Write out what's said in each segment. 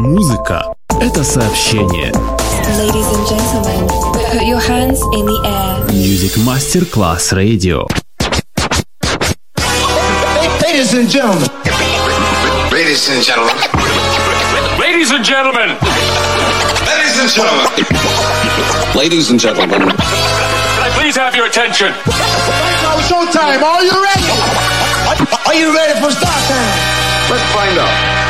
музыка – это сообщение. Ladies and gentlemen, put your hands in the air. Music Master Class Radio. Ladies and gentlemen. Ladies and gentlemen. Ladies and gentlemen. Ladies and gentlemen. Ladies and gentlemen. Can I please have your attention? Now showtime. Are you ready? Are you ready for start time? Let's find out.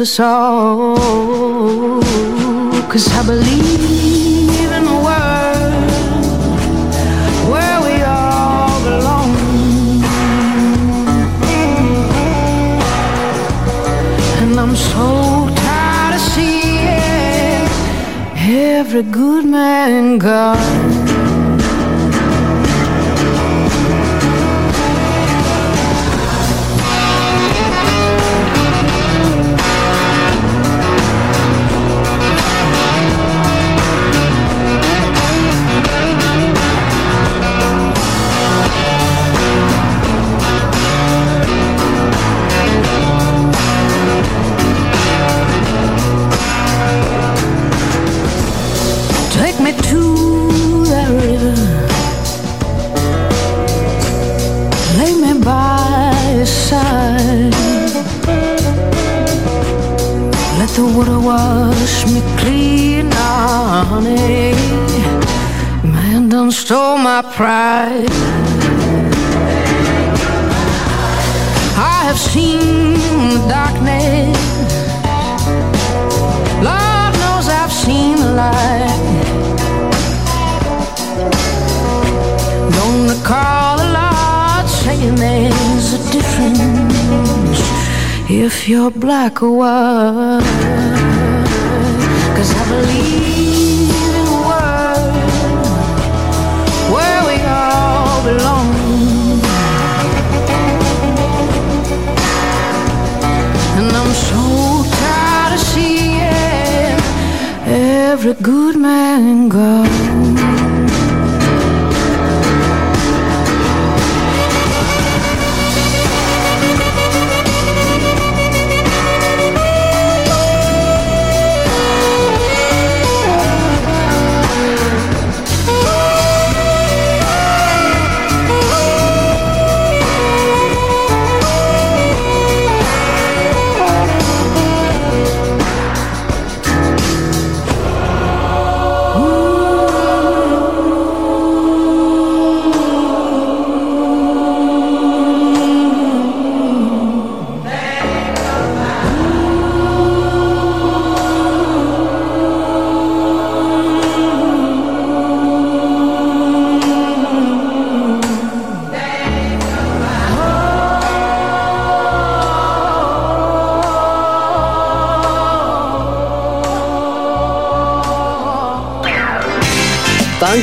us all. Cause I believe in the world where we all belong. And I'm so tired of seeing every good man gone. pride. I have seen the darkness. Lord knows I've seen the light. Gonna call the Lord saying there's a difference if you're black or white. a good man, God.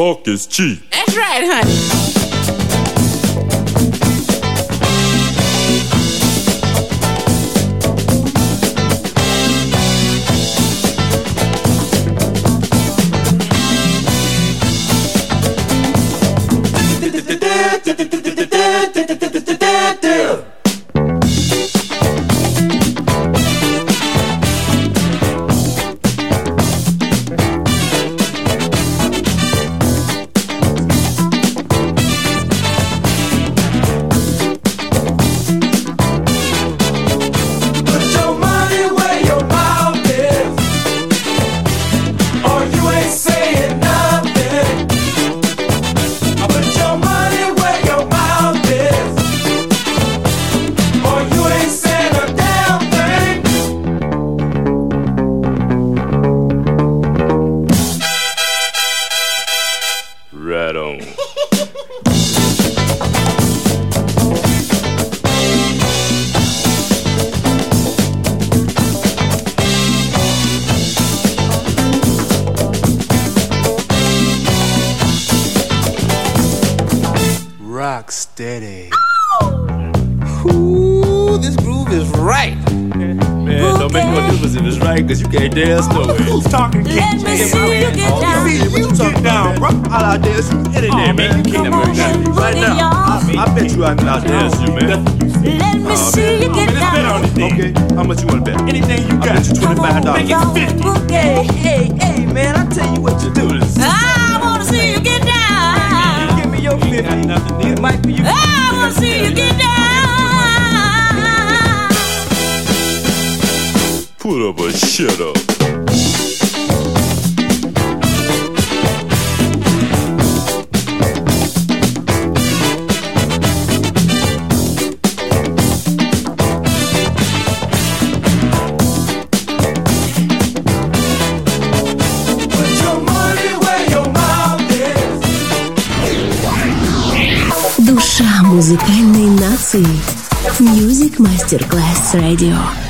talk is cheap. That's right, honey. stop. Make it 50. Hey, hey, hey, man, I tell you what you do. I wanna see you get down. You give me your 50. It might be you. I wanna see you get down. Put up a shut up. музыкальной нации. Music Masterclass Radio.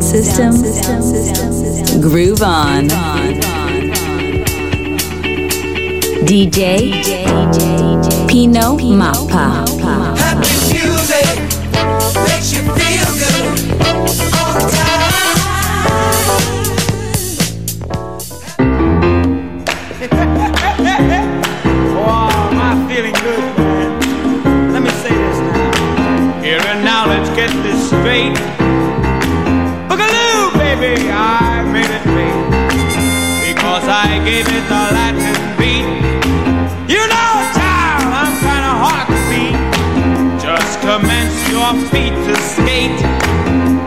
Sound system, groove on. DJ Pino Mappa. Happy music Gave it the Latin beat. You know, child, I'm kind of hard to beat. Just commence your feet to skate.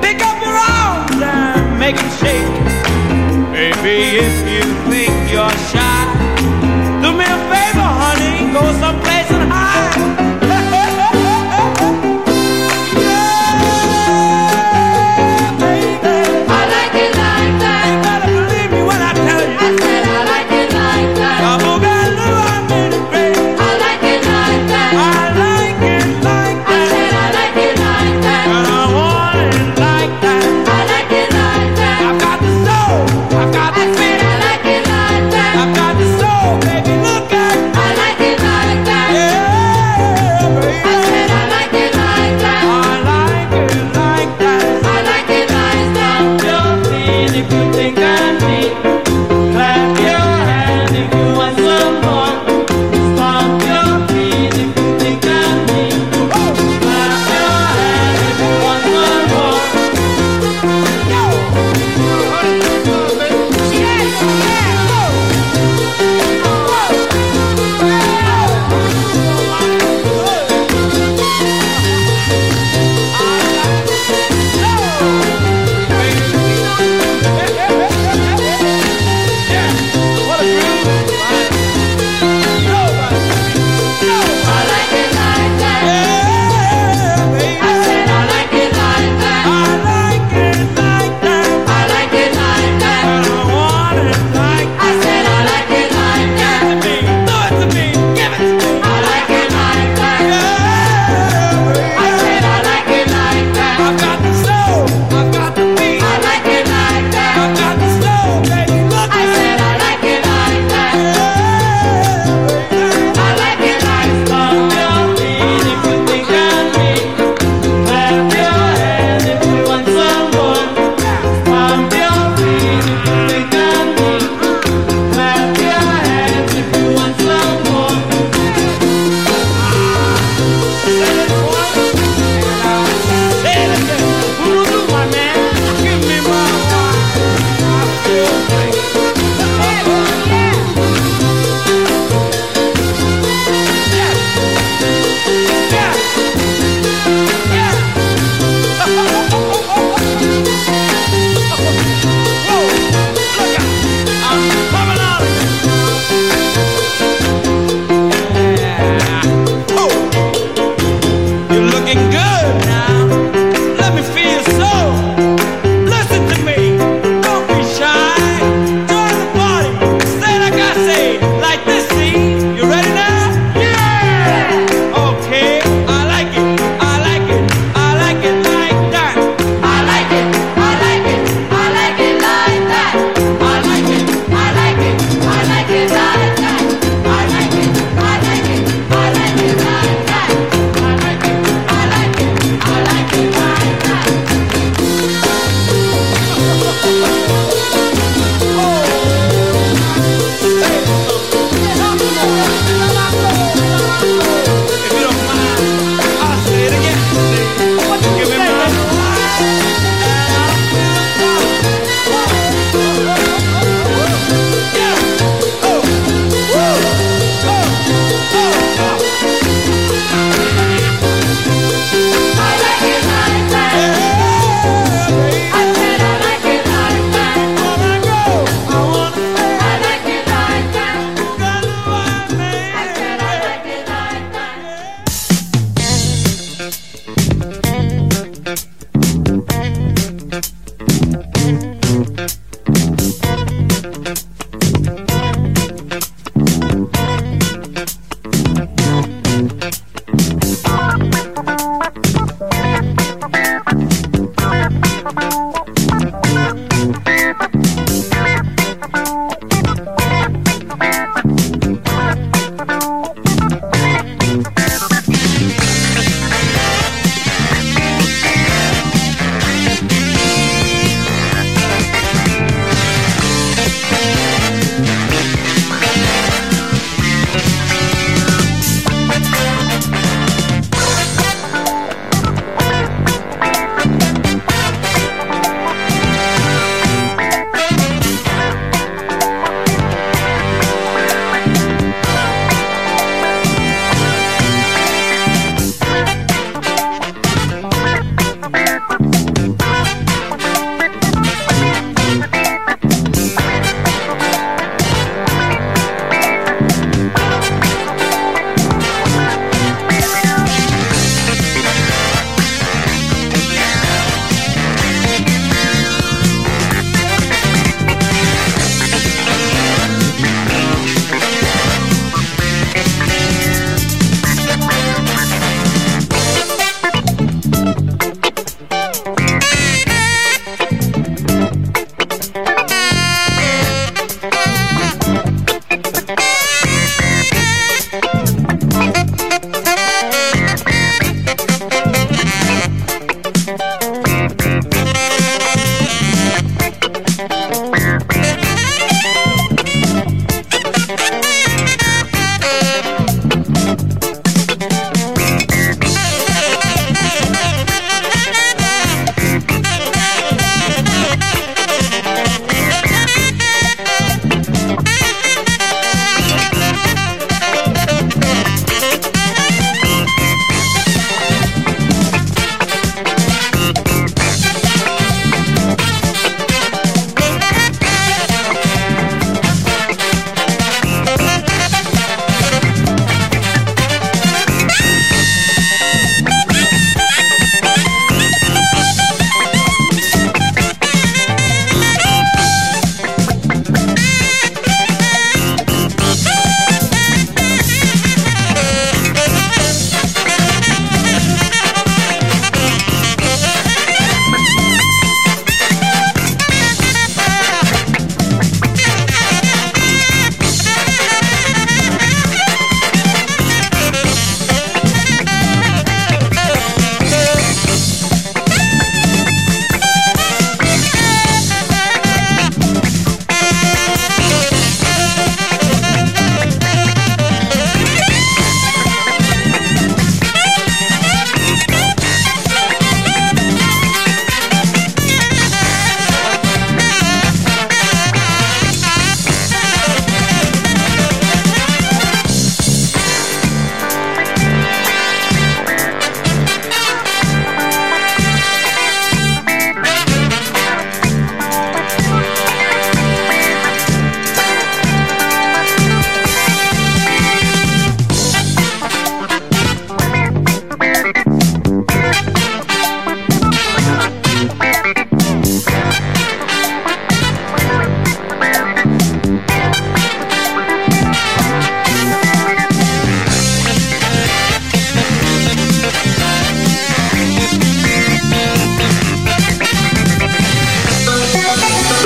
Pick up your arms and make them shake. Baby, if you think you're shy.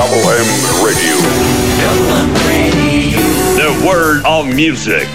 Dublin Radio. Radio. The word of music.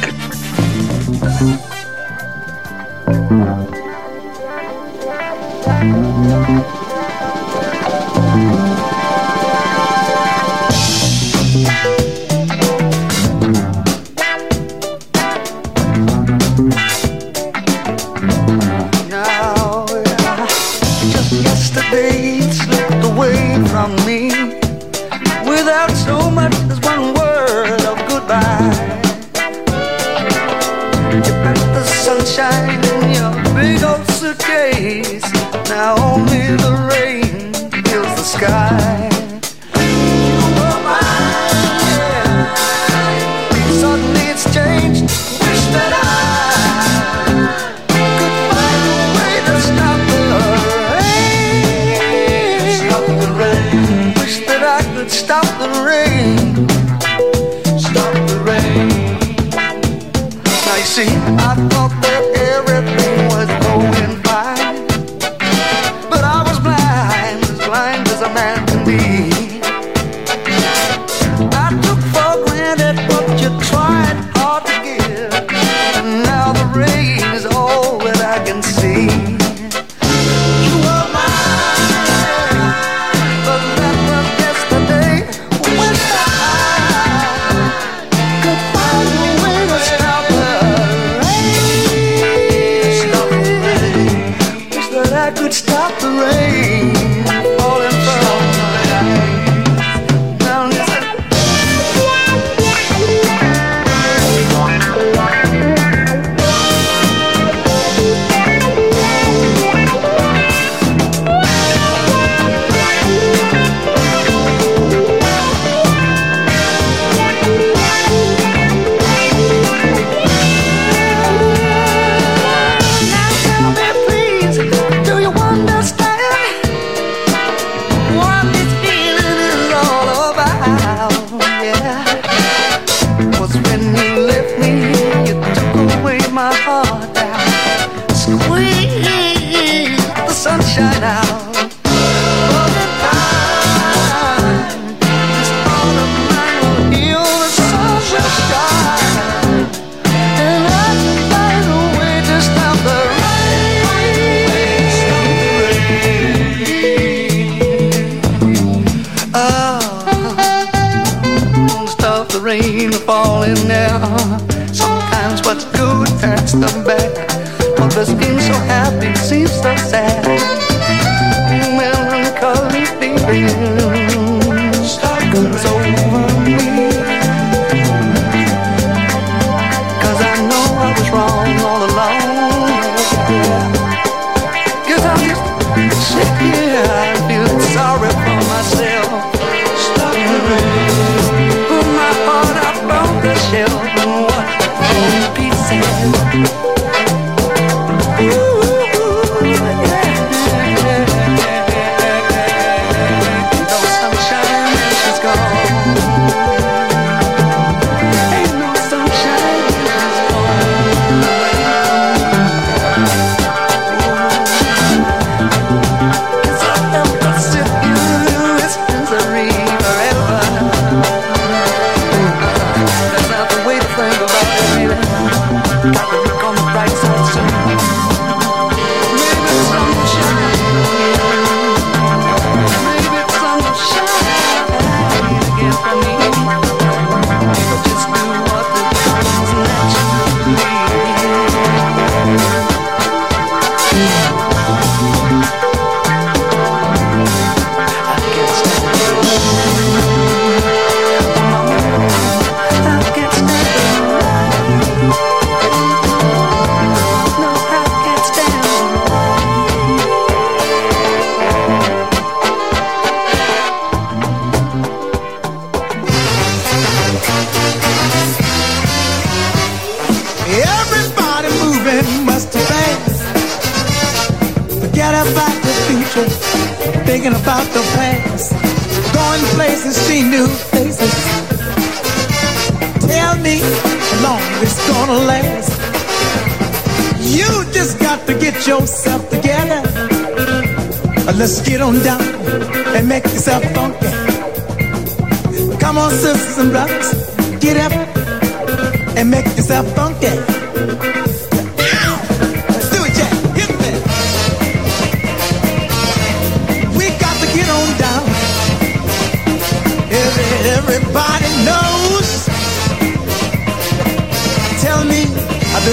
Música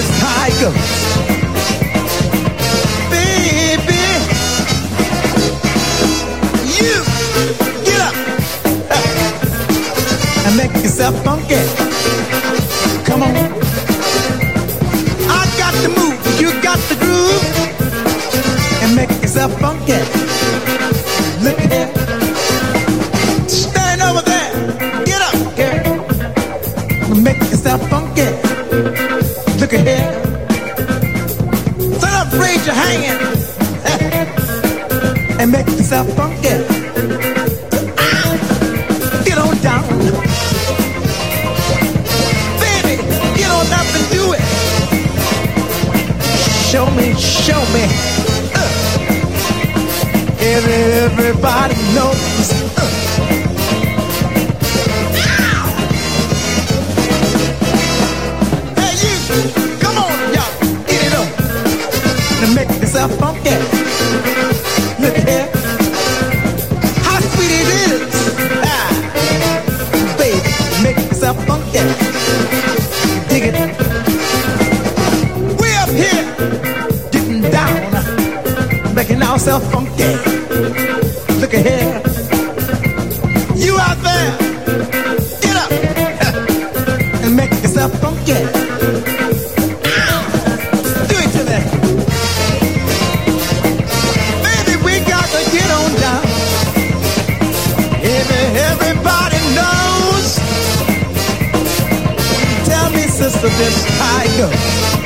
as tigers. Baby, you get up and make yourself funky. Come on. I got the move, you got the groove, and make yourself funky. everybody knows. Uh. Hey, you, come on, y'all, get it up. Now make yourself funky. Look here. How sweet it is. Ah. Baby, make yourself funky. Dig it. Way up here, getting down, making ourselves funky. sister, this I go.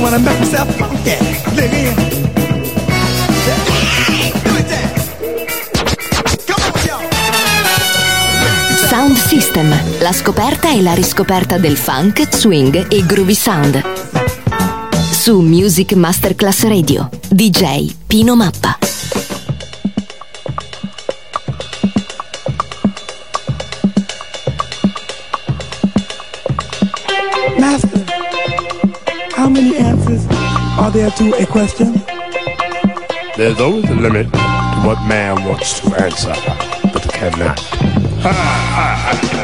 Wanna make myself funky, living. Sound System, la scoperta e la riscoperta del funk, swing e groovy sound. Su Music Masterclass Radio, DJ Pino Mappa. there to a question? There's always a limit to what man wants to answer, but cannot. Ah, ah.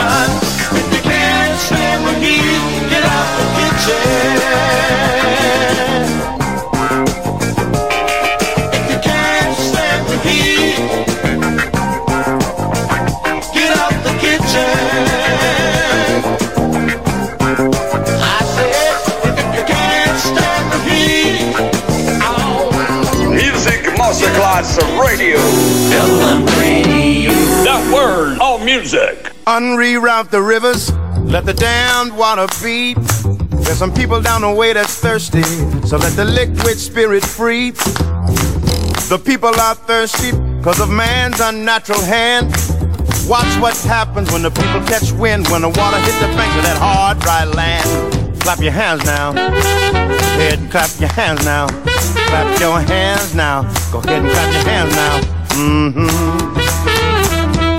Kitchen. If you can't stand the heat, get out the kitchen. If you can't stand the heat, get out the kitchen. I said, if you can't stand the heat, Music Masterclass Radio. That word, all music. Unreroute the rivers, let the damned water feed. There's some people down the way that's thirsty, so let the liquid spirit free. The people are thirsty because of man's unnatural hand. Watch what happens when the people catch wind, when the water hits the banks of that hard, dry land. Clap your hands now. Go ahead and clap your hands now. Clap your hands now. Go ahead and clap your hands now. Mm-hmm.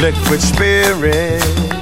Liquid spirit.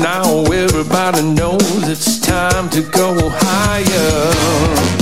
Now everybody knows it's time to go higher.